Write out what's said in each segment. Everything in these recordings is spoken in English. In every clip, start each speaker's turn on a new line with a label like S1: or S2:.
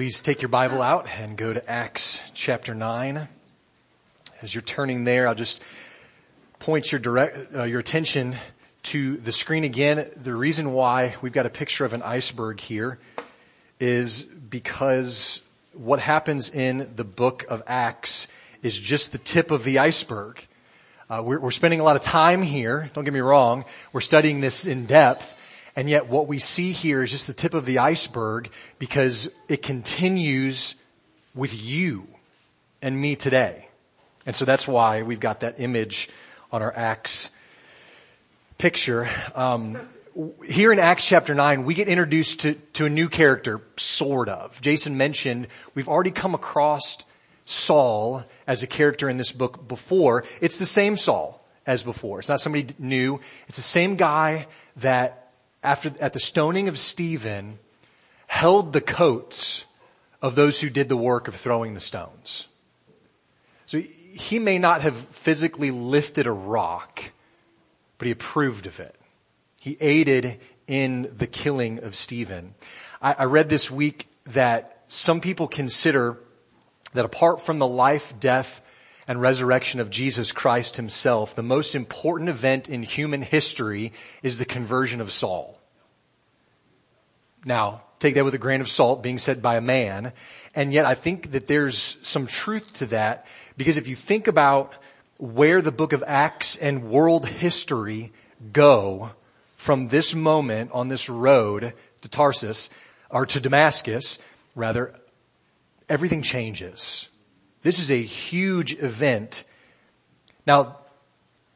S1: Please take your Bible out and go to Acts chapter 9. As you're turning there, I'll just point your direct, uh, your attention to the screen again. The reason why we've got a picture of an iceberg here is because what happens in the book of Acts is just the tip of the iceberg. Uh, we're, we're spending a lot of time here. Don't get me wrong. We're studying this in depth. And yet what we see here is just the tip of the iceberg because it continues with you and me today. And so that's why we've got that image on our Acts picture. Um, here in Acts chapter 9, we get introduced to, to a new character, sort of. Jason mentioned we've already come across Saul as a character in this book before. It's the same Saul as before. It's not somebody new. It's the same guy that after, at the stoning of Stephen, held the coats of those who did the work of throwing the stones. So he may not have physically lifted a rock, but he approved of it. He aided in the killing of Stephen. I, I read this week that some people consider that apart from the life, death, and resurrection of Jesus Christ himself, the most important event in human history is the conversion of Saul. Now, take that with a grain of salt being said by a man. And yet I think that there's some truth to that because if you think about where the book of Acts and world history go from this moment on this road to Tarsus or to Damascus, rather, everything changes. This is a huge event. Now,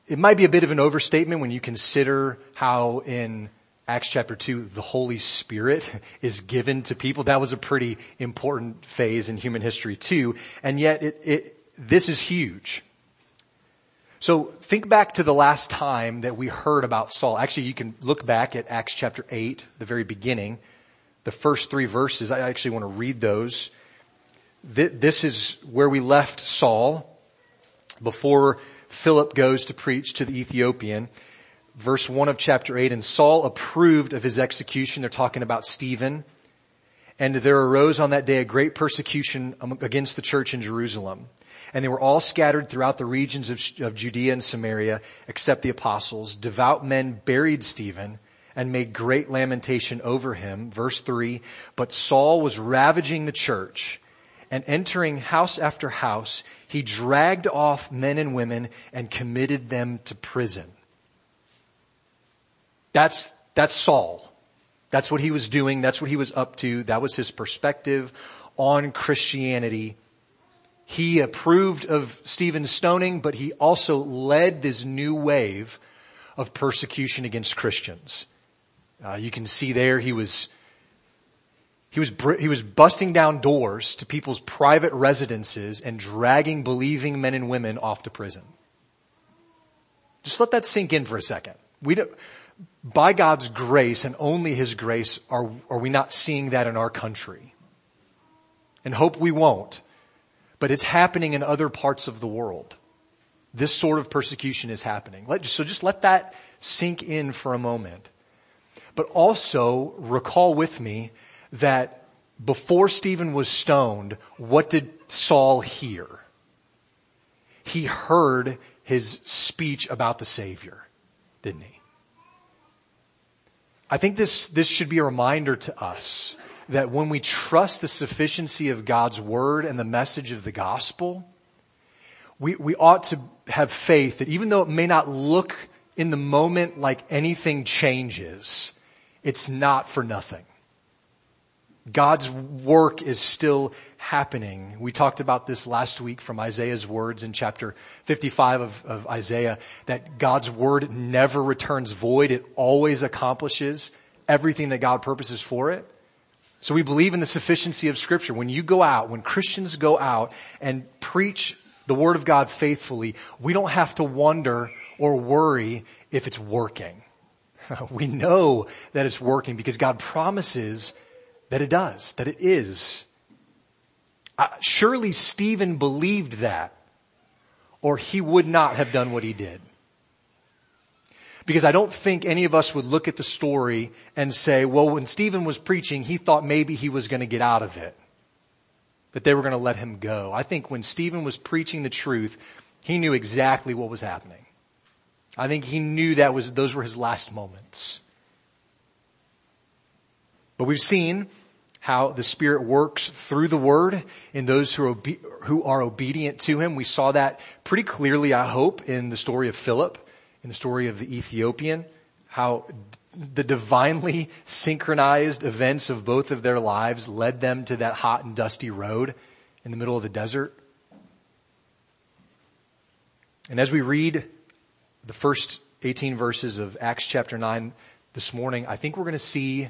S1: it might be a bit of an overstatement when you consider how in Acts chapter 2, the Holy Spirit is given to people. That was a pretty important phase in human history too. And yet it, it, this is huge. So think back to the last time that we heard about Saul. Actually, you can look back at Acts chapter 8, the very beginning. The first three verses, I actually want to read those this is where we left Saul before Philip goes to preach to the Ethiopian. Verse 1 of chapter 8, and Saul approved of his execution. They're talking about Stephen. And there arose on that day a great persecution against the church in Jerusalem. And they were all scattered throughout the regions of, of Judea and Samaria, except the apostles. Devout men buried Stephen and made great lamentation over him. Verse 3, but Saul was ravaging the church and entering house after house, he dragged off men and women and committed them to prison. That's, that's Saul. That's what he was doing. That's what he was up to. That was his perspective on Christianity. He approved of Stephen's stoning, but he also led this new wave of persecution against Christians. Uh, you can see there he was he was, he was busting down doors to people's private residences and dragging believing men and women off to prison. Just let that sink in for a second. We don't, by God's grace and only His grace are, are we not seeing that in our country. And hope we won't. But it's happening in other parts of the world. This sort of persecution is happening. Let, so just let that sink in for a moment. But also recall with me that before Stephen was stoned, what did Saul hear? He heard his speech about the Savior, didn't he? I think this, this should be a reminder to us that when we trust the sufficiency of God's Word and the message of the gospel, we, we ought to have faith that even though it may not look in the moment like anything changes, it's not for nothing. God's work is still happening. We talked about this last week from Isaiah's words in chapter 55 of, of, Isaiah, that God's word never returns void. It always accomplishes everything that God purposes for it. So we believe in the sufficiency of scripture. When you go out, when Christians go out and preach the word of God faithfully, we don't have to wonder or worry if it's working. we know that it's working because God promises that it does, that it is. Uh, surely Stephen believed that, or he would not have done what he did. Because I don't think any of us would look at the story and say, well, when Stephen was preaching, he thought maybe he was going to get out of it. that they were going to let him go. I think when Stephen was preaching the truth, he knew exactly what was happening. I think he knew that was, those were his last moments. But we've seen how the Spirit works through the Word in those who are, obe- who are obedient to Him. We saw that pretty clearly, I hope, in the story of Philip, in the story of the Ethiopian, how the divinely synchronized events of both of their lives led them to that hot and dusty road in the middle of the desert. And as we read the first 18 verses of Acts chapter 9 this morning, I think we're going to see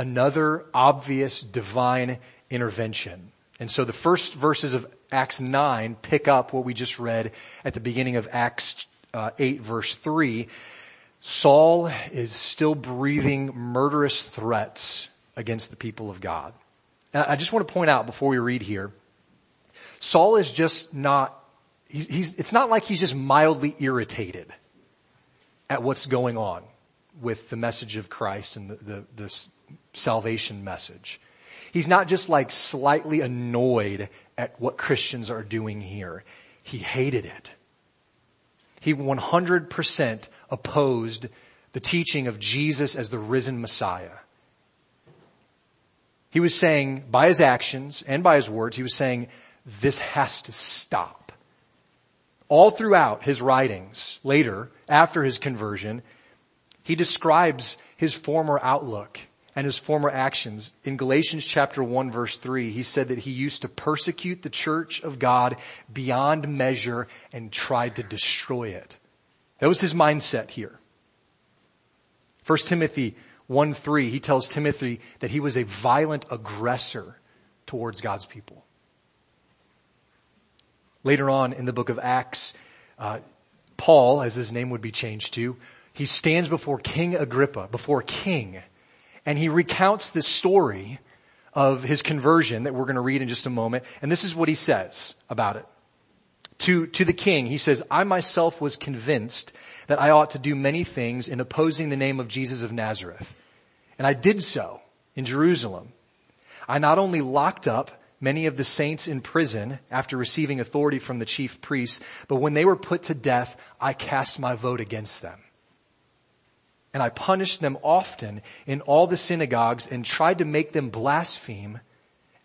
S1: another obvious divine intervention. And so the first verses of Acts 9 pick up what we just read at the beginning of Acts uh, 8 verse 3. Saul is still breathing murderous threats against the people of God. And I just want to point out before we read here, Saul is just not, he's, he's, it's not like he's just mildly irritated at what's going on with the message of Christ and the, the, this salvation message. He's not just like slightly annoyed at what Christians are doing here. He hated it. He 100% opposed the teaching of Jesus as the risen Messiah. He was saying, by his actions and by his words, he was saying, this has to stop. All throughout his writings, later, after his conversion, he describes his former outlook and his former actions. In Galatians chapter 1 verse 3, he said that he used to persecute the church of God beyond measure and tried to destroy it. That was his mindset here. 1 Timothy 1 3, he tells Timothy that he was a violent aggressor towards God's people. Later on in the book of Acts, uh, Paul, as his name would be changed to, he stands before King Agrippa, before King, and he recounts this story of his conversion that we're going to read in just a moment. And this is what he says about it. To, to the king, he says, I myself was convinced that I ought to do many things in opposing the name of Jesus of Nazareth. And I did so in Jerusalem. I not only locked up many of the saints in prison after receiving authority from the chief priests, but when they were put to death, I cast my vote against them. And I punished them often in all the synagogues and tried to make them blaspheme.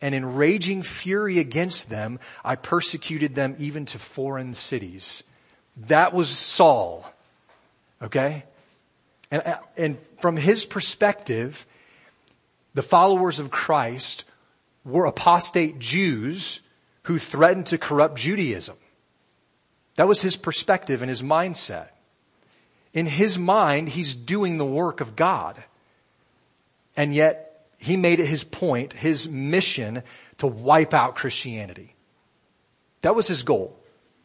S1: And in raging fury against them, I persecuted them even to foreign cities. That was Saul. Okay? And, and from his perspective, the followers of Christ were apostate Jews who threatened to corrupt Judaism. That was his perspective and his mindset in his mind, he's doing the work of God. And yet, he made it his point, his mission to wipe out Christianity. That was his goal.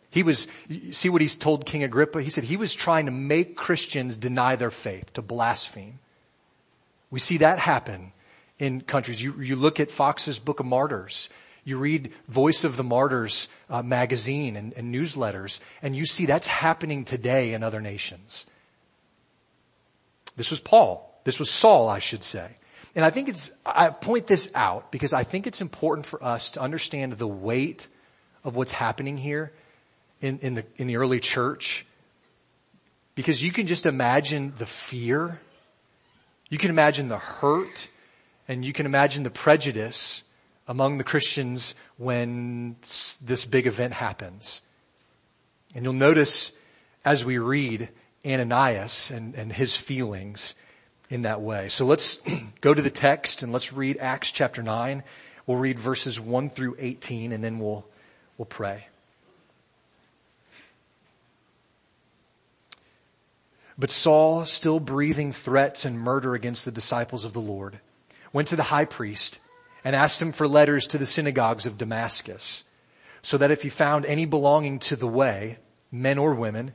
S1: He was, see what he's told King Agrippa? He said he was trying to make Christians deny their faith, to blaspheme. We see that happen in countries. You, you look at Fox's Book of Martyrs. You read Voice of the Martyrs uh, magazine and, and newsletters, and you see that's happening today in other nations. This was Paul. This was Saul, I should say. And I think it's, I point this out because I think it's important for us to understand the weight of what's happening here in, in the, in the early church. Because you can just imagine the fear. You can imagine the hurt and you can imagine the prejudice among the Christians when this big event happens. And you'll notice as we read Ananias and, and his feelings in that way. So let's go to the text and let's read Acts chapter 9. We'll read verses 1 through 18 and then we'll, we'll pray. But Saul, still breathing threats and murder against the disciples of the Lord, went to the high priest and asked him for letters to the synagogues of Damascus, so that if he found any belonging to the way, men or women,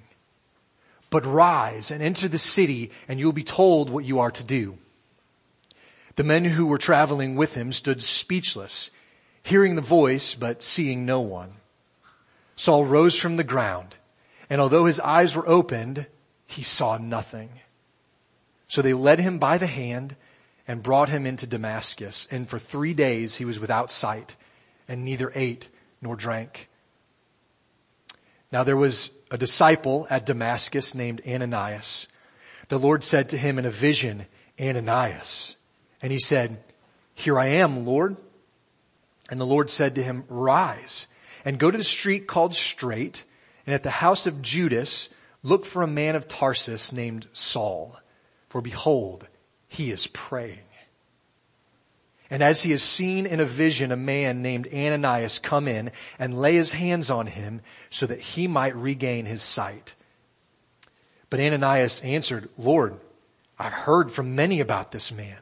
S1: But rise and enter the city and you will be told what you are to do. The men who were traveling with him stood speechless, hearing the voice but seeing no one. Saul rose from the ground and although his eyes were opened, he saw nothing. So they led him by the hand and brought him into Damascus. And for three days he was without sight and neither ate nor drank. Now there was a disciple at Damascus named Ananias. The Lord said to him in a vision, Ananias. And he said, here I am, Lord. And the Lord said to him, rise and go to the street called Straight and at the house of Judas look for a man of Tarsus named Saul. For behold, he is praying. And as he has seen in a vision a man named Ananias come in and lay his hands on him so that he might regain his sight. But Ananias answered, Lord, I've heard from many about this man,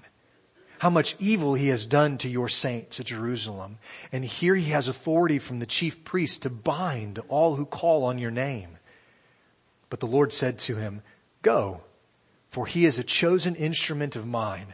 S1: how much evil he has done to your saints at Jerusalem. And here he has authority from the chief priest to bind all who call on your name. But the Lord said to him, go, for he is a chosen instrument of mine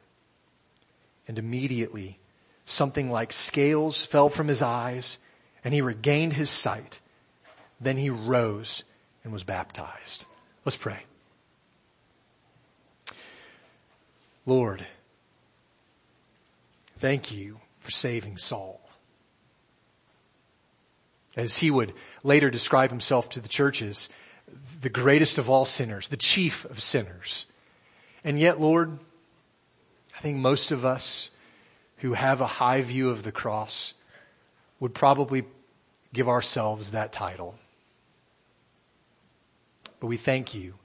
S1: And immediately something like scales fell from his eyes and he regained his sight. Then he rose and was baptized. Let's pray. Lord, thank you for saving Saul. As he would later describe himself to the churches, the greatest of all sinners, the chief of sinners. And yet, Lord, I think most of us who have a high view of the cross would probably give ourselves that title. But we thank you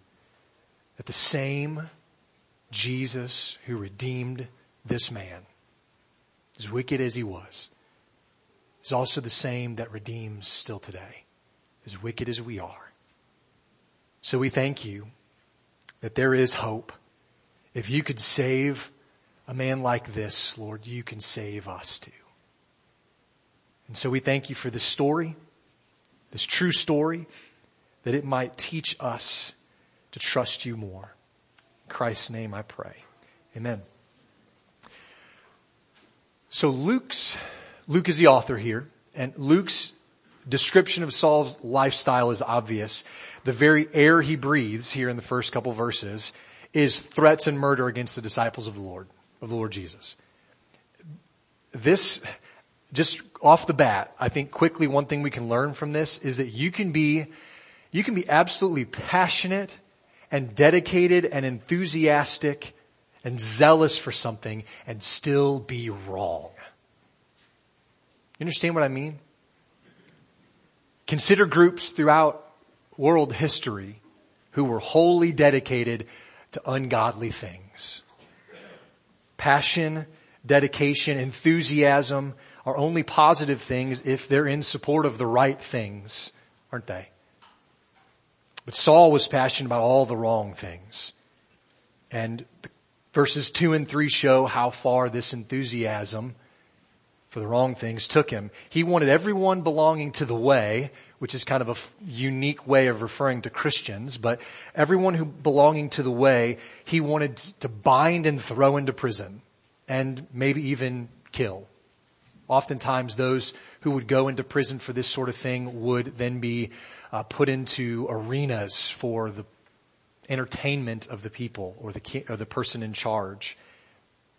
S1: that the same Jesus who redeemed this man, as wicked as he was, is also the same that redeems still today, as wicked as we are. So we thank you that there is hope. If you could save a man like this, Lord, you can save us too. And so we thank you for this story, this true story, that it might teach us to trust you more. In Christ's name I pray. Amen. So Luke's, Luke is the author here, and Luke's description of Saul's lifestyle is obvious. The very air he breathes here in the first couple verses is threats and murder against the disciples of the Lord of the Lord Jesus. This, just off the bat, I think quickly one thing we can learn from this is that you can be, you can be absolutely passionate and dedicated and enthusiastic and zealous for something and still be wrong. You understand what I mean? Consider groups throughout world history who were wholly dedicated to ungodly things. Passion, dedication, enthusiasm are only positive things if they're in support of the right things, aren't they? But Saul was passionate about all the wrong things. And verses two and three show how far this enthusiasm for the wrong things took him. He wanted everyone belonging to the way, which is kind of a f- unique way of referring to Christians, but everyone who belonging to the way, he wanted to bind and throw into prison and maybe even kill. Oftentimes those who would go into prison for this sort of thing would then be uh, put into arenas for the entertainment of the people or the or the person in charge.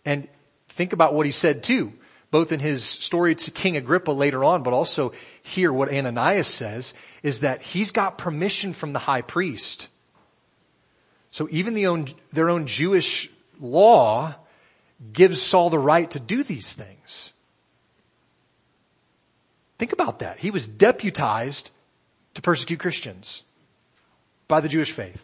S1: And think about what he said too both in his story to King Agrippa later on, but also here what Ananias says is that he's got permission from the high priest. So even the own, their own Jewish law gives Saul the right to do these things. Think about that. He was deputized to persecute Christians by the Jewish faith.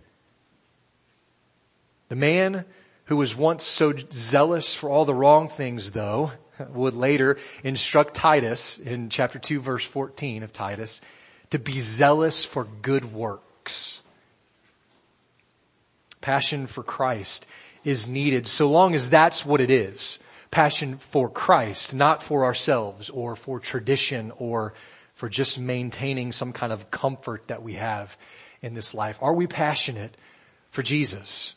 S1: The man who was once so zealous for all the wrong things though, would later instruct Titus in chapter 2 verse 14 of Titus to be zealous for good works. Passion for Christ is needed so long as that's what it is. Passion for Christ, not for ourselves or for tradition or for just maintaining some kind of comfort that we have in this life. Are we passionate for Jesus?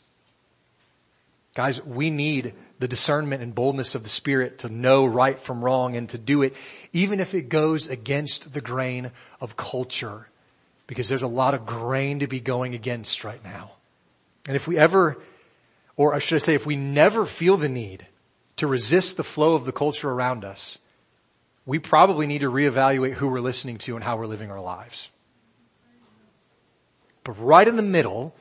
S1: Guys, we need the discernment and boldness of the Spirit to know right from wrong and to do it, even if it goes against the grain of culture. Because there's a lot of grain to be going against right now. And if we ever, or should I say, if we never feel the need to resist the flow of the culture around us, we probably need to reevaluate who we're listening to and how we're living our lives. But right in the middle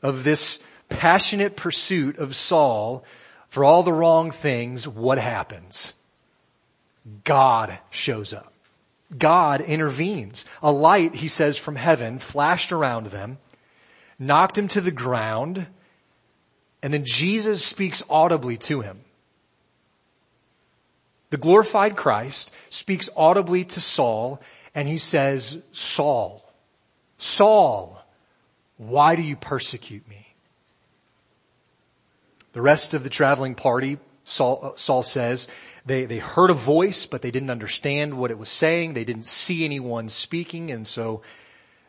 S1: of this passionate pursuit of Saul for all the wrong things, what happens? God shows up. God intervenes. A light, he says, from heaven flashed around them, knocked him to the ground, and then Jesus speaks audibly to him. The glorified Christ speaks audibly to Saul, and he says, Saul, Saul, why do you persecute me? The rest of the traveling party, Saul, uh, Saul says, they, they heard a voice, but they didn't understand what it was saying. They didn't see anyone speaking, and so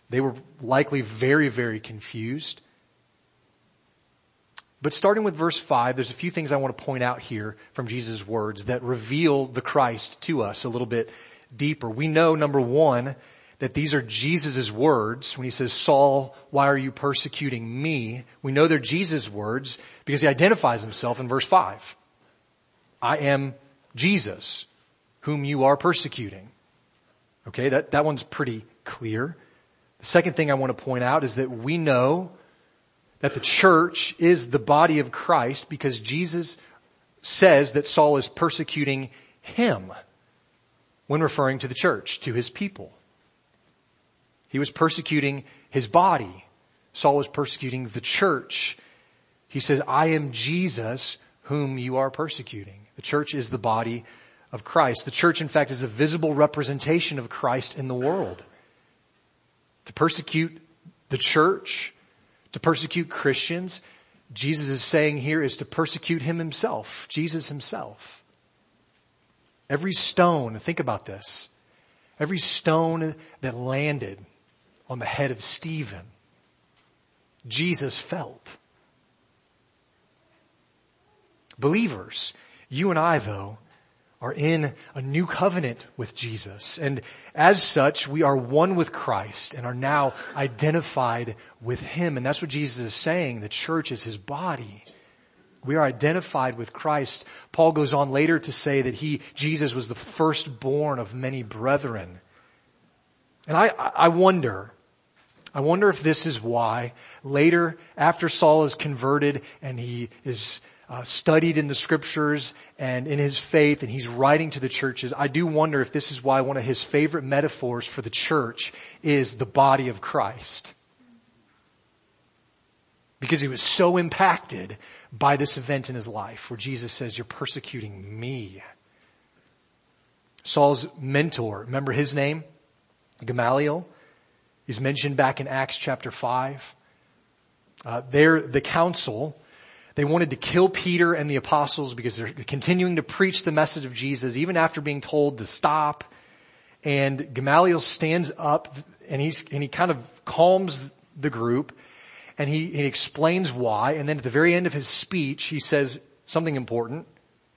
S1: they were likely very, very confused. But starting with verse 5, there's a few things I want to point out here from Jesus' words that reveal the Christ to us a little bit deeper. We know, number one, that these are Jesus' words when he says, Saul, why are you persecuting me? We know they're Jesus' words because he identifies himself in verse 5. I am Jesus, whom you are persecuting. Okay, that, that one's pretty clear. The second thing I want to point out is that we know that the church is the body of Christ because Jesus says that Saul is persecuting him when referring to the church, to his people. He was persecuting his body. Saul was persecuting the church. He says, I am Jesus whom you are persecuting. The church is the body of Christ. The church, in fact, is a visible representation of Christ in the world. To persecute the church, to persecute Christians, Jesus is saying here is to persecute him himself, Jesus himself. Every stone, think about this, every stone that landed on the head of Stephen. Jesus felt. Believers, you and I though, are in a new covenant with Jesus. And as such, we are one with Christ and are now identified with Him. And that's what Jesus is saying. The church is His body. We are identified with Christ. Paul goes on later to say that he, Jesus was the firstborn of many brethren. And I, I wonder, I wonder if this is why later, after Saul is converted and he is uh, studied in the scriptures and in his faith and he's writing to the churches, I do wonder if this is why one of his favorite metaphors for the church is the body of Christ. Because he was so impacted by this event in his life where Jesus says, you're persecuting me. Saul's mentor, remember his name? Gamaliel is mentioned back in Acts chapter 5. Uh, there, the council, they wanted to kill Peter and the apostles because they're continuing to preach the message of Jesus even after being told to stop. And Gamaliel stands up and he's, and he kind of calms the group and he, he explains why. And then at the very end of his speech, he says something important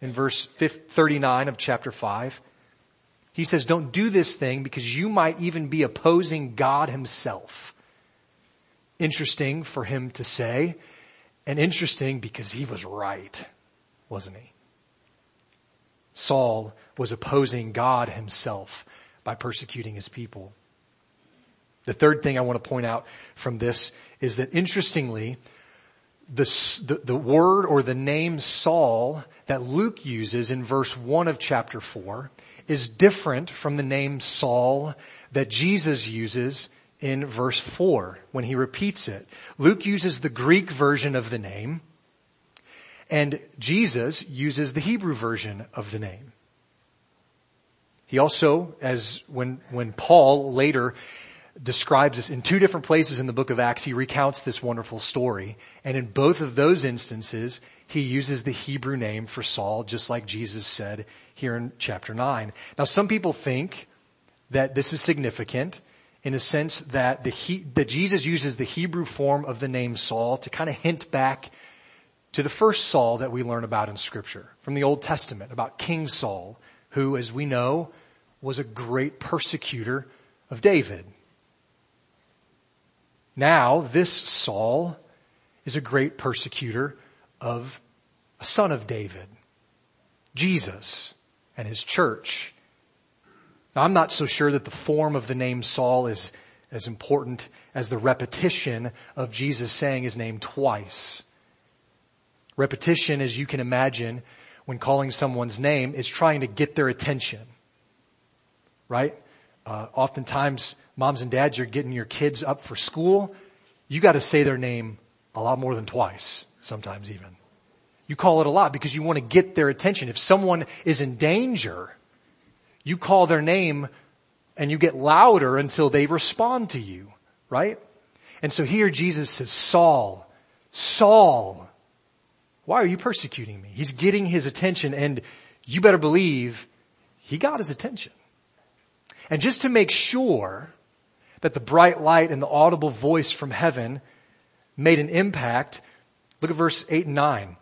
S1: in verse 39 of chapter 5. He says, don't do this thing because you might even be opposing God himself. Interesting for him to say, and interesting because he was right, wasn't he? Saul was opposing God himself by persecuting his people. The third thing I want to point out from this is that interestingly, the, the, the, word or the name Saul that Luke uses in verse 1 of chapter 4 is different from the name Saul that Jesus uses in verse 4 when he repeats it. Luke uses the Greek version of the name and Jesus uses the Hebrew version of the name. He also, as when, when Paul later describes this in two different places in the book of Acts, he recounts this wonderful story. And in both of those instances, he uses the Hebrew name for Saul, just like Jesus said here in chapter 9. Now some people think that this is significant in a sense that the he, that Jesus uses the Hebrew form of the name Saul to kind of hint back to the first Saul that we learn about in scripture from the Old Testament about King Saul, who as we know was a great persecutor of David. Now this Saul is a great persecutor of a son of David, Jesus and his church. Now I'm not so sure that the form of the name Saul is as important as the repetition of Jesus saying his name twice. Repetition, as you can imagine, when calling someone's name is trying to get their attention. Right? Uh, oftentimes, moms and dads, you're getting your kids up for school. You gotta say their name a lot more than twice, sometimes even. You call it a lot because you want to get their attention. If someone is in danger, you call their name and you get louder until they respond to you, right? And so here Jesus says, Saul, Saul, why are you persecuting me? He's getting his attention and you better believe he got his attention. And just to make sure that the bright light and the audible voice from heaven made an impact, look at verse 8 and 9.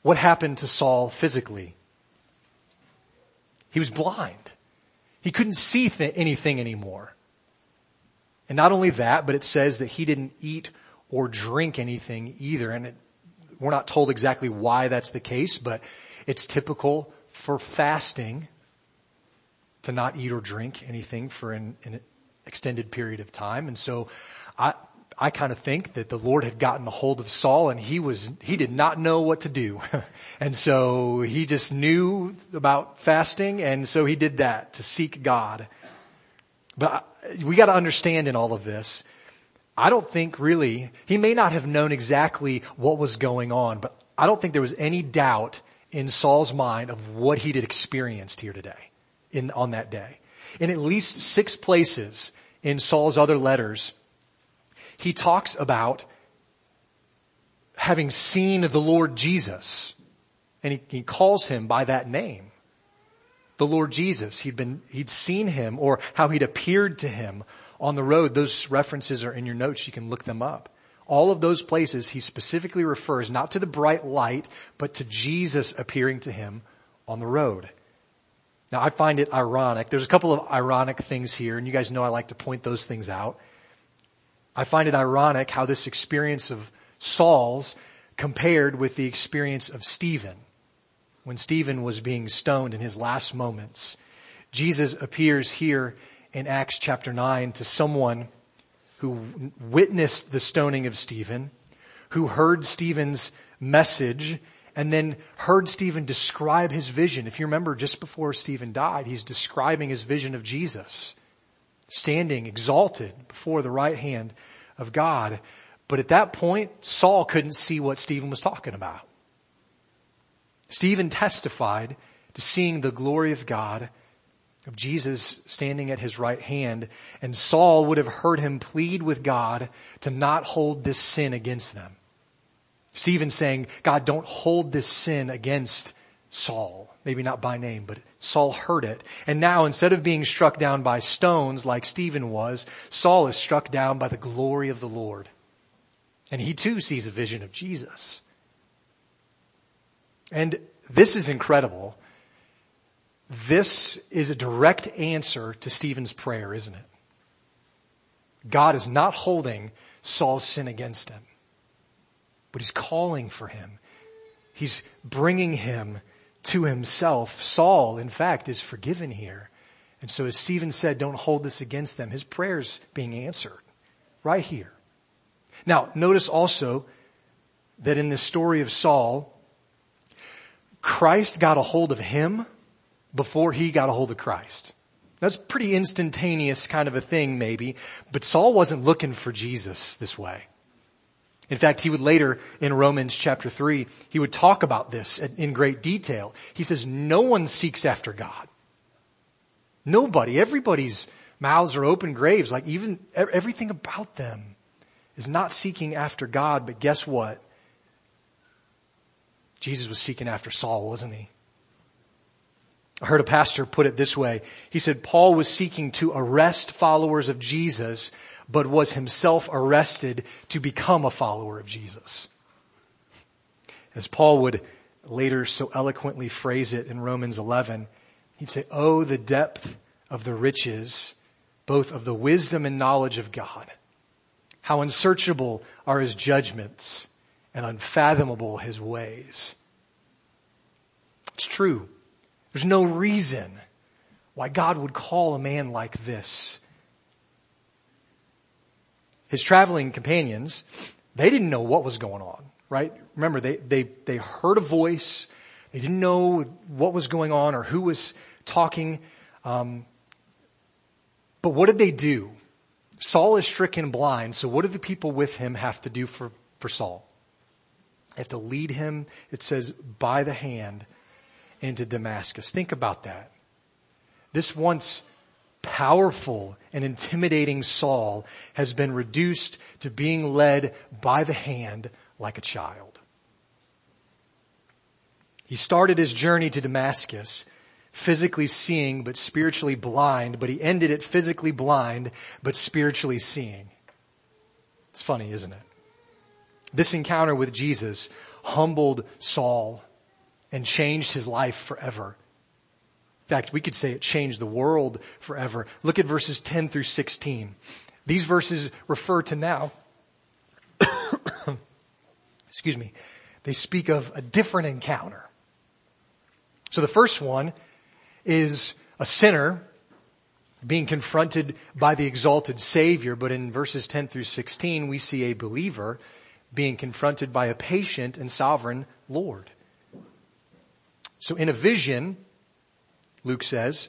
S1: What happened to Saul physically? He was blind. He couldn't see th- anything anymore. And not only that, but it says that he didn't eat or drink anything either. And it, we're not told exactly why that's the case, but it's typical for fasting to not eat or drink anything for an, an extended period of time. And so I, I kind of think that the Lord had gotten a hold of Saul and he was, he did not know what to do. and so he just knew about fasting and so he did that to seek God. But we got to understand in all of this, I don't think really, he may not have known exactly what was going on, but I don't think there was any doubt in Saul's mind of what he had experienced here today, in, on that day. In at least six places in Saul's other letters, he talks about having seen the Lord Jesus. And he, he calls him by that name. The Lord Jesus. He'd been, he'd seen him or how he'd appeared to him on the road. Those references are in your notes. You can look them up. All of those places he specifically refers not to the bright light, but to Jesus appearing to him on the road. Now I find it ironic. There's a couple of ironic things here, and you guys know I like to point those things out. I find it ironic how this experience of Saul's compared with the experience of Stephen. When Stephen was being stoned in his last moments, Jesus appears here in Acts chapter 9 to someone who witnessed the stoning of Stephen, who heard Stephen's message, and then heard Stephen describe his vision. If you remember, just before Stephen died, he's describing his vision of Jesus standing exalted before the right hand of God. But at that point, Saul couldn't see what Stephen was talking about. Stephen testified to seeing the glory of God, of Jesus standing at his right hand, and Saul would have heard him plead with God to not hold this sin against them. Stephen saying, God, don't hold this sin against Saul. Maybe not by name, but Saul heard it. And now instead of being struck down by stones like Stephen was, Saul is struck down by the glory of the Lord. And he too sees a vision of Jesus. And this is incredible. This is a direct answer to Stephen's prayer, isn't it? God is not holding Saul's sin against him, but he's calling for him. He's bringing him to himself. Saul, in fact, is forgiven here. And so as Stephen said, don't hold this against them. His prayer's being answered right here. Now, notice also that in the story of Saul, Christ got a hold of him before he got a hold of Christ. That's pretty instantaneous kind of a thing maybe, but Saul wasn't looking for Jesus this way. In fact, he would later in Romans chapter 3, he would talk about this in great detail. He says, no one seeks after God. Nobody, everybody's mouths are open graves, like even everything about them is not seeking after God, but guess what? Jesus was seeking after Saul, wasn't he? I heard a pastor put it this way. He said Paul was seeking to arrest followers of Jesus, but was himself arrested to become a follower of Jesus. As Paul would later so eloquently phrase it in Romans 11, he'd say, Oh, the depth of the riches, both of the wisdom and knowledge of God. How unsearchable are his judgments and unfathomable his ways. It's true. There's no reason why God would call a man like this. His traveling companions, they didn't know what was going on, right? Remember, they, they, they heard a voice. They didn't know what was going on or who was talking. Um, but what did they do? Saul is stricken blind, so what do the people with him have to do for, for Saul? They have to lead him, it says, by the hand into Damascus. Think about that. This once powerful and intimidating Saul has been reduced to being led by the hand like a child. He started his journey to Damascus physically seeing but spiritually blind, but he ended it physically blind but spiritually seeing. It's funny, isn't it? This encounter with Jesus humbled Saul and changed his life forever. In fact, we could say it changed the world forever. Look at verses 10 through 16. These verses refer to now. Excuse me. They speak of a different encounter. So the first one is a sinner being confronted by the exalted Savior, but in verses 10 through 16 we see a believer being confronted by a patient and sovereign Lord. So in a vision, Luke says,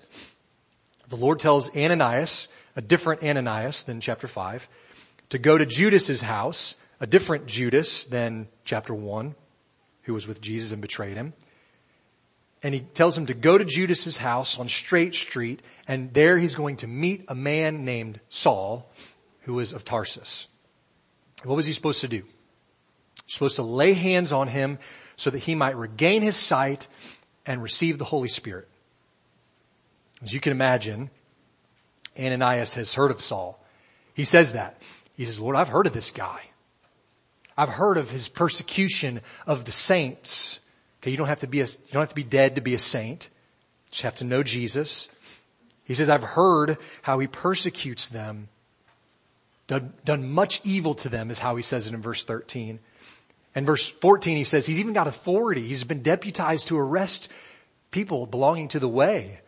S1: the Lord tells Ananias, a different Ananias than chapter 5, to go to Judas's house, a different Judas than chapter 1, who was with Jesus and betrayed him. And he tells him to go to Judas's house on Straight Street, and there he's going to meet a man named Saul, who was of Tarsus. What was he supposed to do? Supposed to lay hands on him so that he might regain his sight and receive the Holy Spirit. As you can imagine, Ananias has heard of Saul. He says that. He says, Lord, I've heard of this guy. I've heard of his persecution of the saints. Okay, you don't have to be a, you don't have to be dead to be a saint. You just have to know Jesus. He says, I've heard how he persecutes them. Done, done much evil to them is how he says it in verse 13. And verse 14, he says he's even got authority. He's been deputized to arrest people belonging to the way.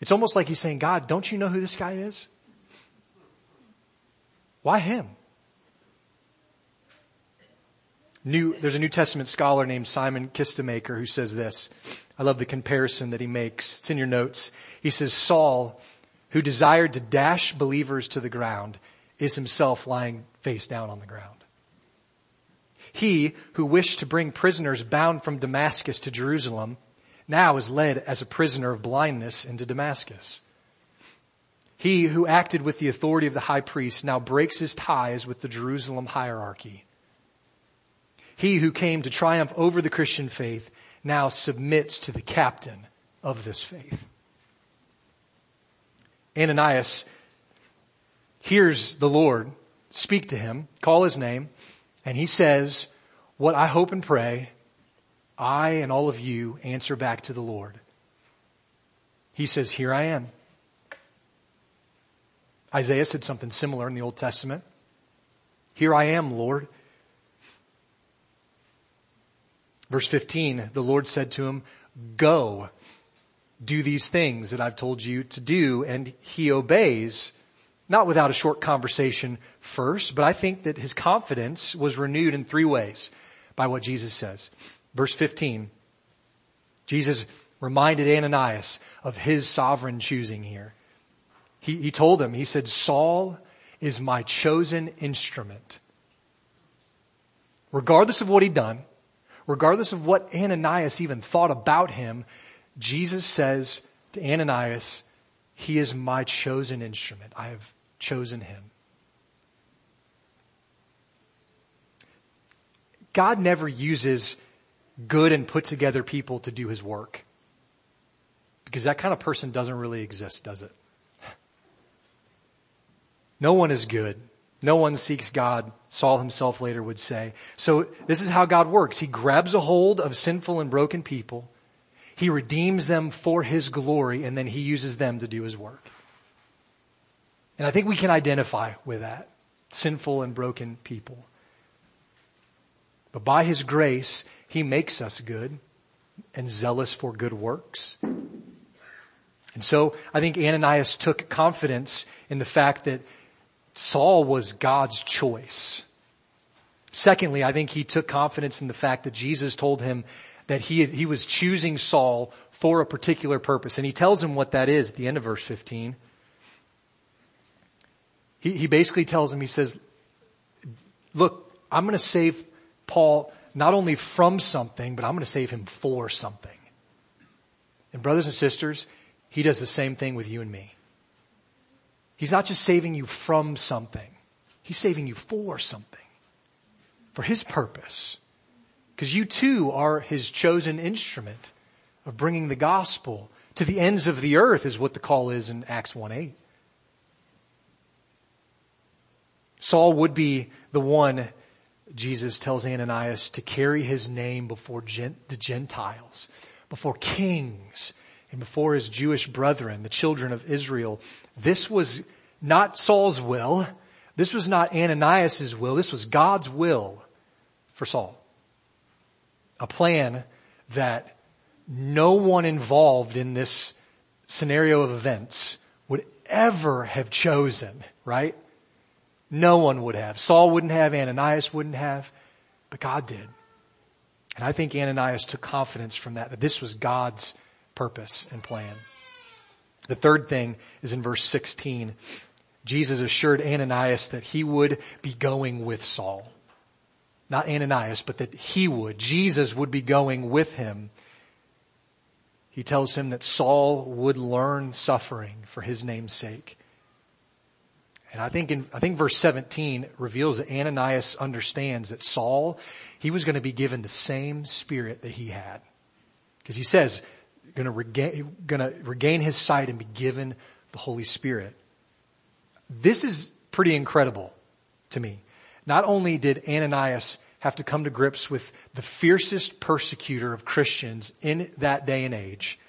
S1: It's almost like he's saying, God, don't you know who this guy is? Why him? New, there's a New Testament scholar named Simon Kistemaker who says this. I love the comparison that he makes. It's in your notes. He says, Saul, who desired to dash believers to the ground, is himself lying face down on the ground. He who wished to bring prisoners bound from Damascus to Jerusalem now is led as a prisoner of blindness into Damascus. He who acted with the authority of the high priest now breaks his ties with the Jerusalem hierarchy. He who came to triumph over the Christian faith now submits to the captain of this faith. Ananias hears the Lord speak to him, call his name, and he says, what I hope and pray, I and all of you answer back to the Lord. He says, here I am. Isaiah said something similar in the Old Testament. Here I am, Lord. Verse 15, the Lord said to him, go, do these things that I've told you to do, and he obeys not without a short conversation first, but I think that his confidence was renewed in three ways by what Jesus says. Verse 15, Jesus reminded Ananias of his sovereign choosing here. He, he told him, he said, Saul is my chosen instrument. Regardless of what he'd done, regardless of what Ananias even thought about him, Jesus says to Ananias, he is my chosen instrument. I have chosen him. God never uses good and put together people to do his work. Because that kind of person doesn't really exist, does it? No one is good. No one seeks God, Saul himself later would say. So this is how God works. He grabs a hold of sinful and broken people. He redeems them for His glory and then He uses them to do His work. And I think we can identify with that. Sinful and broken people. But by His grace, He makes us good and zealous for good works. And so I think Ananias took confidence in the fact that Saul was God's choice. Secondly, I think he took confidence in the fact that Jesus told him that he, he was choosing Saul for a particular purpose. And he tells him what that is at the end of verse 15. He, he basically tells him, he says, look, I'm going to save Paul not only from something, but I'm going to save him for something. And brothers and sisters, he does the same thing with you and me. He's not just saving you from something. He's saving you for something. For His purpose. Because you too are His chosen instrument of bringing the gospel to the ends of the earth is what the call is in Acts 1-8. Saul would be the one, Jesus tells Ananias, to carry his name before the Gentiles, before kings, and before his Jewish brethren, the children of Israel. This was not Saul's will. This was not Ananias' will. This was God's will for Saul. A plan that no one involved in this scenario of events would ever have chosen, right? No one would have. Saul wouldn't have, Ananias wouldn't have, but God did. And I think Ananias took confidence from that, that this was God's purpose and plan. The third thing is in verse 16. Jesus assured Ananias that he would be going with Saul. Not Ananias, but that he would. Jesus would be going with him. He tells him that Saul would learn suffering for his name's sake. And I think in, I think verse 17 reveals that Ananias understands that Saul, he was going to be given the same spirit that he had. Because he says, going to regain, going to regain his sight and be given the Holy Spirit. This is pretty incredible to me. Not only did Ananias have to come to grips with the fiercest persecutor of Christians in that day and age,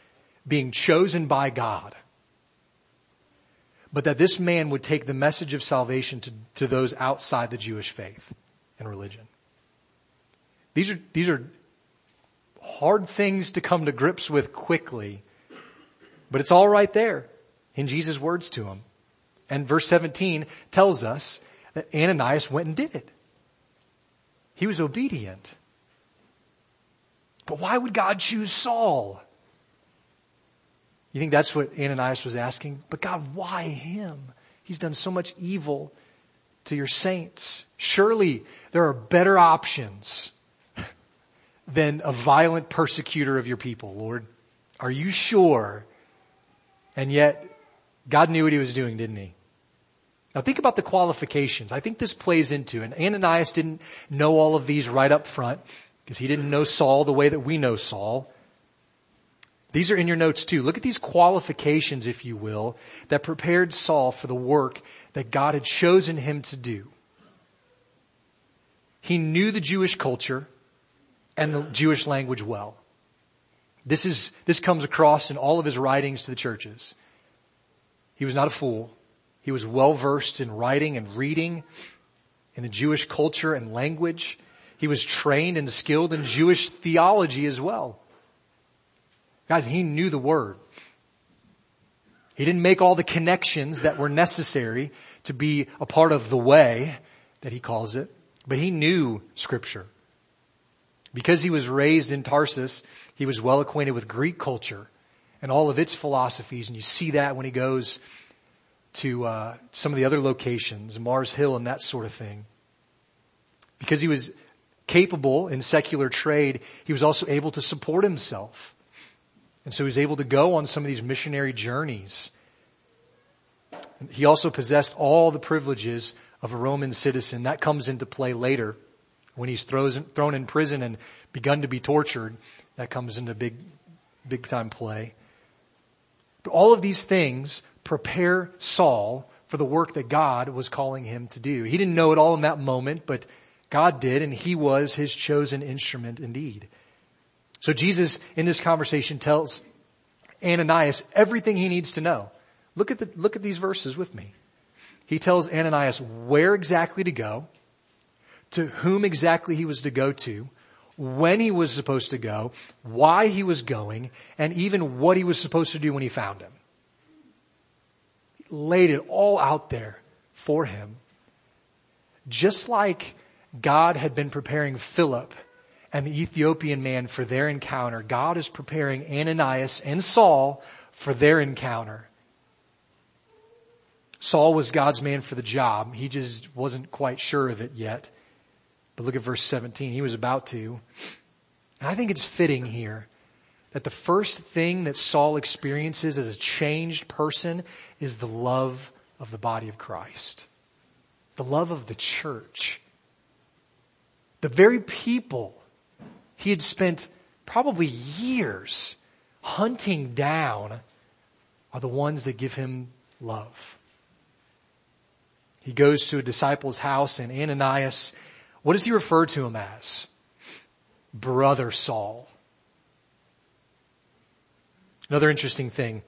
S1: being chosen by God, but that this man would take the message of salvation to, to those outside the Jewish faith and religion. These are, these are hard things to come to grips with quickly, but it's all right there in Jesus' words to him. And verse 17 tells us that Ananias went and did it. He was obedient. But why would God choose Saul? You think that's what Ananias was asking? But God, why him? He's done so much evil to your saints. Surely there are better options than a violent persecutor of your people, Lord. Are you sure? And yet, God knew what he was doing, didn't he? Now think about the qualifications. I think this plays into, and Ananias didn't know all of these right up front, because he didn't know Saul the way that we know Saul. These are in your notes too. Look at these qualifications, if you will, that prepared Saul for the work that God had chosen him to do. He knew the Jewish culture and the Jewish language well. This is, this comes across in all of his writings to the churches. He was not a fool. He was well versed in writing and reading in the Jewish culture and language. He was trained and skilled in Jewish theology as well. Guys, he knew the word. He didn't make all the connections that were necessary to be a part of the way that he calls it, but he knew scripture. Because he was raised in Tarsus, he was well acquainted with Greek culture and all of its philosophies. And you see that when he goes to uh, some of the other locations, Mars Hill and that sort of thing. Because he was capable in secular trade, he was also able to support himself. And so he was able to go on some of these missionary journeys. He also possessed all the privileges of a Roman citizen. That comes into play later when he's thrown in prison and begun to be tortured. That comes into big, big time play. But all of these things prepare Saul for the work that God was calling him to do. He didn't know it all in that moment, but God did, and he was his chosen instrument indeed. So Jesus in this conversation tells Ananias everything he needs to know. Look at the, look at these verses with me. He tells Ananias where exactly to go, to whom exactly he was to go to, when he was supposed to go, why he was going, and even what he was supposed to do when he found him. He laid it all out there for him. Just like God had been preparing Philip and the Ethiopian man for their encounter, God is preparing Ananias and Saul for their encounter. Saul was God's man for the job. He just wasn't quite sure of it yet. But look at verse 17. He was about to. And I think it's fitting here that the first thing that Saul experiences as a changed person is the love of the body of Christ. The love of the church. The very people he had spent probably years hunting down are the ones that give him love. He goes to a disciple's house and Ananias what does he refer to him as? Brother Saul. Another interesting thing.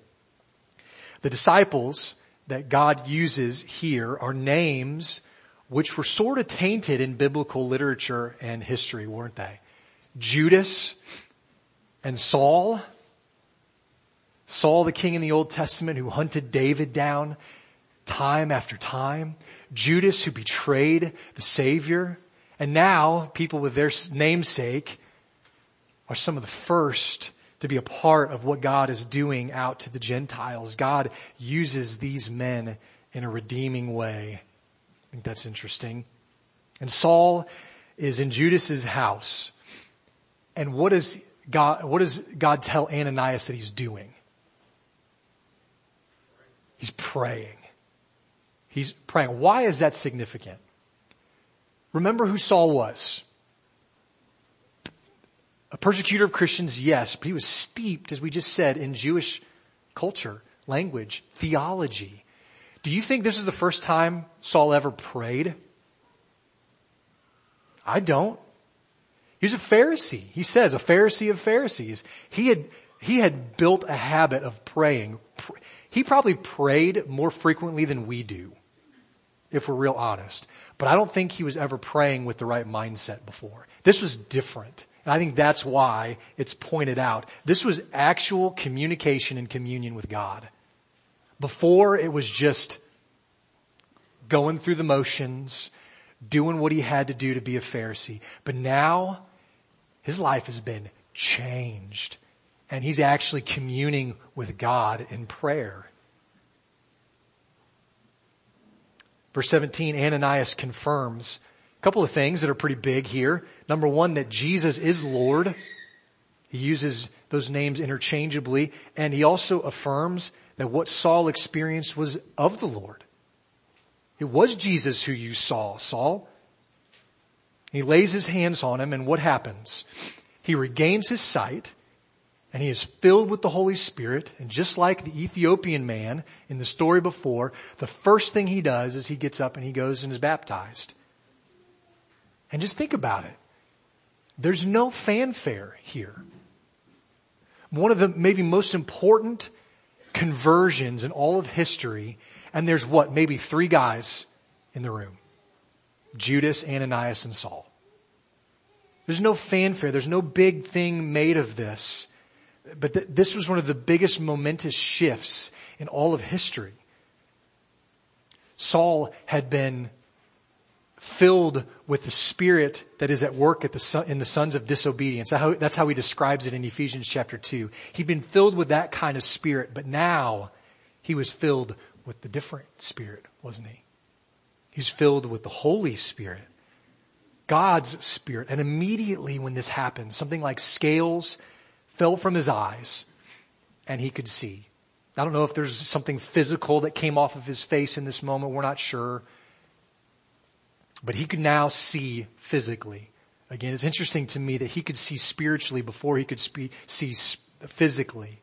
S1: The disciples that God uses here are names which were sort of tainted in biblical literature and history, weren't they? Judas and Saul. Saul, the king in the Old Testament who hunted David down time after time. Judas who betrayed the Savior. And now people with their namesake are some of the first to be a part of what God is doing out to the Gentiles. God uses these men in a redeeming way. I think that's interesting. And Saul is in Judas's house. And what does God, what does God tell Ananias that he's doing? He's praying. He's praying. Why is that significant? Remember who Saul was. A persecutor of Christians, yes, but he was steeped, as we just said, in Jewish culture, language, theology. Do you think this is the first time Saul ever prayed? I don't. He was a Pharisee. He says, a Pharisee of Pharisees. He had, he had built a habit of praying. He probably prayed more frequently than we do, if we're real honest. But I don't think he was ever praying with the right mindset before. This was different. And I think that's why it's pointed out. This was actual communication and communion with God. Before it was just going through the motions, doing what he had to do to be a Pharisee. But now his life has been changed and he's actually communing with God in prayer. Verse 17, Ananias confirms a couple of things that are pretty big here. Number one, that Jesus is Lord. He uses those names interchangeably and he also affirms that what Saul experienced was of the Lord. It was Jesus who you saw, Saul. He lays his hands on him and what happens? He regains his sight and he is filled with the Holy Spirit. And just like the Ethiopian man in the story before, the first thing he does is he gets up and he goes and is baptized. And just think about it. There's no fanfare here. One of the maybe most important conversions in all of history, and there's what, maybe three guys in the room. Judas, Ananias, and Saul. There's no fanfare. There's no big thing made of this but th- this was one of the biggest momentous shifts in all of history. Saul had been filled with the spirit that is at work at the son, in the sons of disobedience. That's how, that's how he describes it in Ephesians chapter 2. He'd been filled with that kind of spirit, but now he was filled with the different spirit, wasn't he? He's filled with the Holy Spirit, God's Spirit. And immediately when this happened, something like scales fell from his eyes and he could see. I don't know if there's something physical that came off of his face in this moment. We're not sure. But he could now see physically. Again, it's interesting to me that he could see spiritually before he could spe- see physically.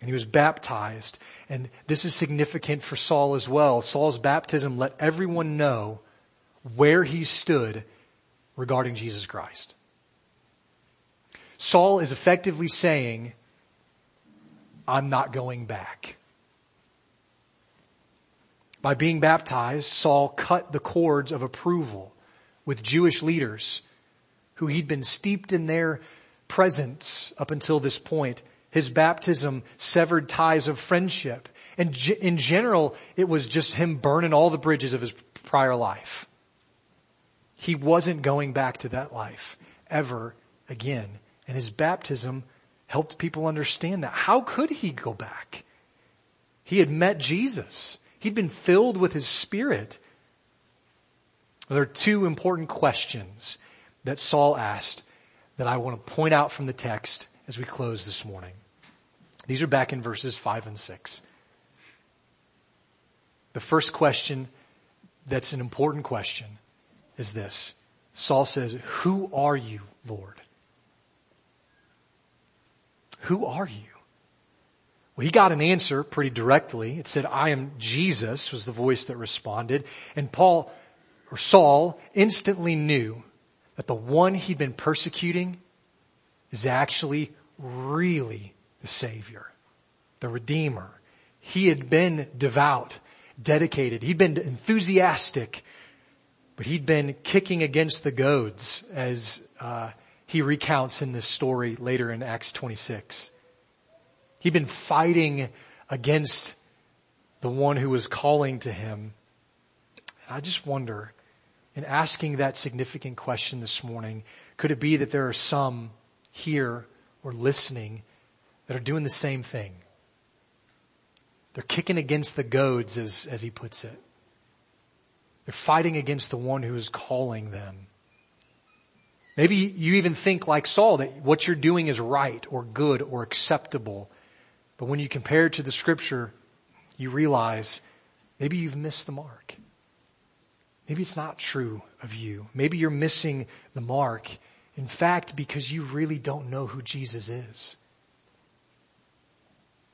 S1: And he was baptized. And this is significant for Saul as well. Saul's baptism let everyone know where he stood regarding Jesus Christ. Saul is effectively saying, I'm not going back. By being baptized, Saul cut the cords of approval with Jewish leaders who he'd been steeped in their presence up until this point. His baptism severed ties of friendship. And in general, it was just him burning all the bridges of his prior life. He wasn't going back to that life ever again. And his baptism helped people understand that. How could he go back? He had met Jesus. He'd been filled with his spirit. There are two important questions that Saul asked that I want to point out from the text as we close this morning. These are back in verses five and six. The first question that's an important question is this. Saul says, who are you, Lord? Who are you? Well, he got an answer pretty directly. It said, I am Jesus was the voice that responded. And Paul, or Saul, instantly knew that the one he'd been persecuting is actually really the Savior, the Redeemer. He had been devout, dedicated. He'd been enthusiastic, but he'd been kicking against the goads as uh, he recounts in this story later in Acts 26. He'd been fighting against the one who was calling to him. I just wonder, in asking that significant question this morning, could it be that there are some here or listening that are doing the same thing? They're kicking against the goads as, as he puts it. They're fighting against the one who is calling them. Maybe you even think like Saul that what you're doing is right or good or acceptable. But when you compare it to the scripture, you realize maybe you've missed the mark. Maybe it's not true of you. Maybe you're missing the mark. In fact, because you really don't know who Jesus is.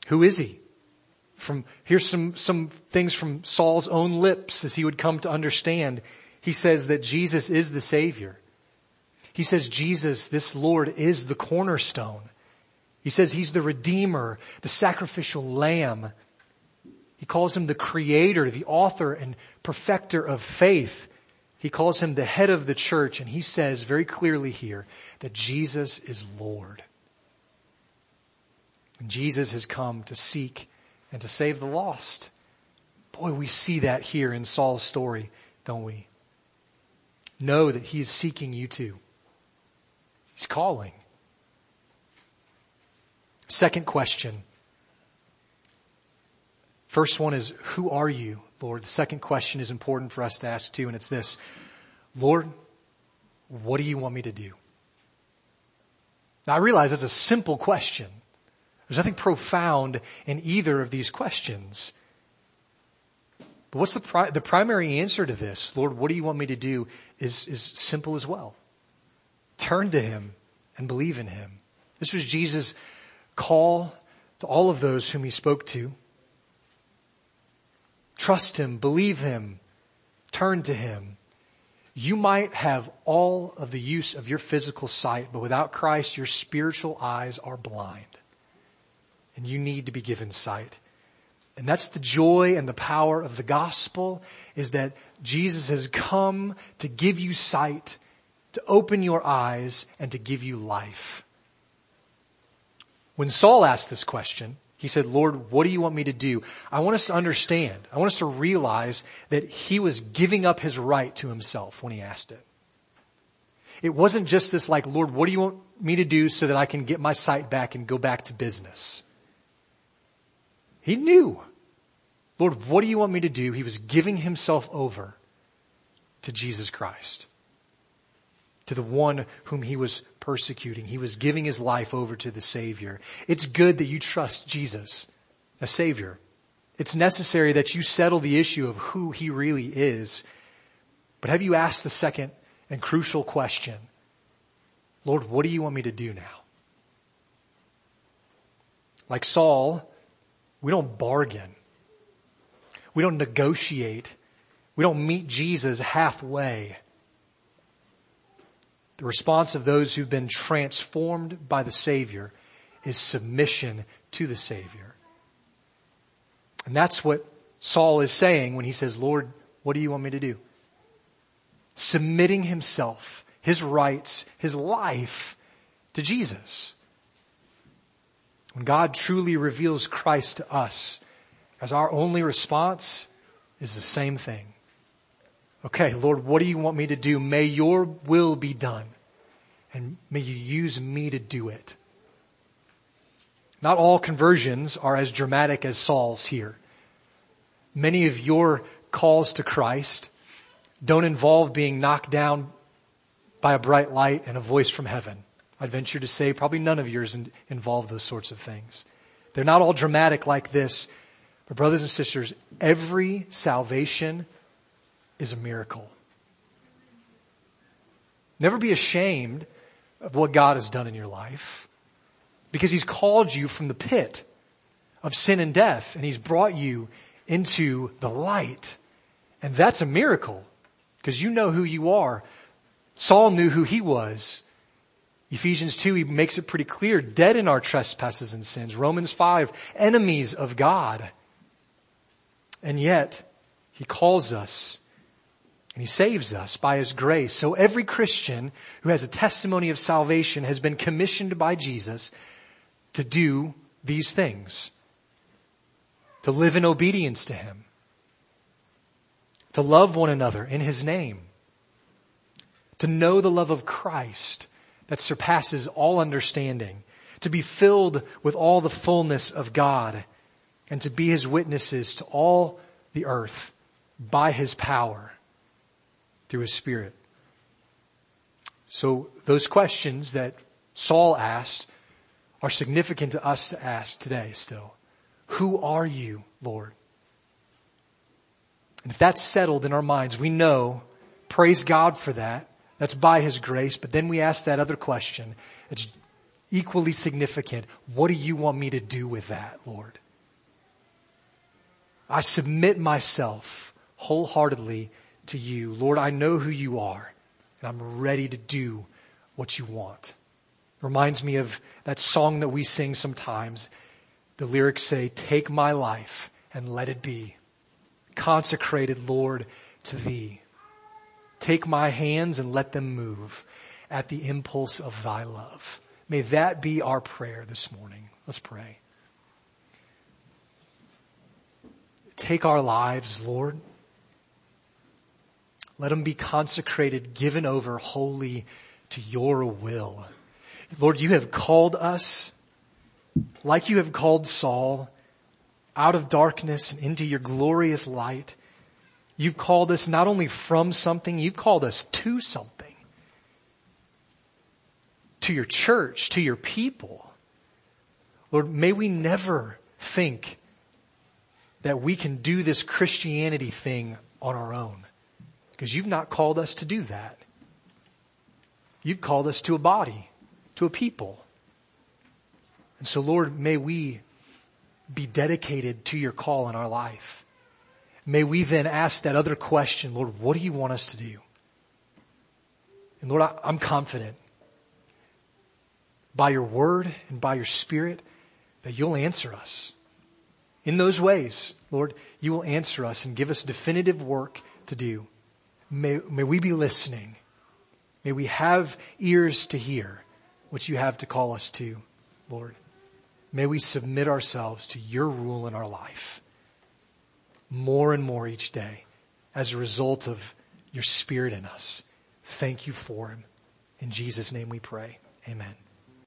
S1: Who is he? From, here's some, some things from Saul's own lips as he would come to understand. He says that Jesus is the Savior. He says Jesus, this Lord, is the cornerstone. He says he's the redeemer, the sacrificial lamb. He calls him the creator, the author and perfecter of faith. He calls him the head of the church and he says very clearly here that Jesus is Lord. And Jesus has come to seek and to save the lost. Boy, we see that here in Saul's story, don't we? Know that he is seeking you too. He's calling. Second question. First one is, who are you, Lord? The second question is important for us to ask too, and it's this. Lord, what do you want me to do? Now I realize that's a simple question. There's nothing profound in either of these questions. But what's the, pri- the primary answer to this? Lord, what do you want me to do is, is simple as well. Turn to Him and believe in Him. This was Jesus' call to all of those whom he spoke to. Trust him, believe him, turn to him. You might have all of the use of your physical sight, but without Christ, your spiritual eyes are blind. And you need to be given sight. And that's the joy and the power of the gospel is that Jesus has come to give you sight, to open your eyes, and to give you life. When Saul asked this question, He said, Lord, what do you want me to do? I want us to understand. I want us to realize that he was giving up his right to himself when he asked it. It wasn't just this like, Lord, what do you want me to do so that I can get my sight back and go back to business? He knew. Lord, what do you want me to do? He was giving himself over to Jesus Christ, to the one whom he was persecuting. He was giving his life over to the Savior. It's good that you trust Jesus, a Savior. It's necessary that you settle the issue of who he really is. But have you asked the second and crucial question. Lord, what do you want me to do now? Like Saul, we don't bargain. We don't negotiate. We don't meet Jesus halfway. The response of those who've been transformed by the Savior is submission to the Savior. And that's what Saul is saying when he says, Lord, what do you want me to do? submitting himself, his rights, his life to Jesus. When God truly reveals Christ to us, as our only response is the same thing. Okay, Lord, what do you want me to do? May your will be done and may you use me to do it. Not all conversions are as dramatic as Saul's here. Many of your calls to Christ don't involve being knocked down by a bright light and a voice from heaven. I'd venture to say probably none of yours involve those sorts of things. They're not all dramatic like this, but brothers and sisters, every salvation is a miracle. Never be ashamed of what God has done in your life because He's called you from the pit of sin and death and He's brought you into the light. And that's a miracle because you know who you are. Saul knew who he was. Ephesians 2, he makes it pretty clear, dead in our trespasses and sins. Romans 5, enemies of God. And yet, he calls us and he saves us by his grace. So every Christian who has a testimony of salvation has been commissioned by Jesus to do these things. To live in obedience to him to love one another in His name, to know the love of Christ that surpasses all understanding, to be filled with all the fullness of God, and to be His witnesses to all the earth by His power through His Spirit. So those questions that Saul asked are significant to us to ask today still. Who are you, Lord? And if that's settled in our minds, we know, praise God for that. That's by His grace. But then we ask that other question. It's equally significant. What do you want me to do with that, Lord? I submit myself wholeheartedly to you. Lord, I know who you are and I'm ready to do what you want. Reminds me of that song that we sing sometimes. The lyrics say, take my life and let it be consecrated, Lord, to thee. Take my hands and let them move at the impulse of thy love. May that be our prayer this morning. Let's pray. Take our lives, Lord. Let them be consecrated, given over wholly to your will. Lord, you have called us like you have called Saul out of darkness and into your glorious light. You've called us not only from something, you've called us to something. To your church, to your people. Lord, may we never think that we can do this Christianity thing on our own. Because you've not called us to do that. You've called us to a body, to a people. And so Lord, may we be dedicated to your call in our life. May we then ask that other question, Lord, what do you want us to do? And Lord, I, am confident by your word and by your spirit that you'll answer us. In those ways, Lord, you will answer us and give us definitive work to do. May, may we be listening. May we have ears to hear what you have to call us to, Lord. May we submit ourselves to your rule in our life more and more each day as a result of your spirit in us. Thank you for him. In Jesus' name we pray. Amen.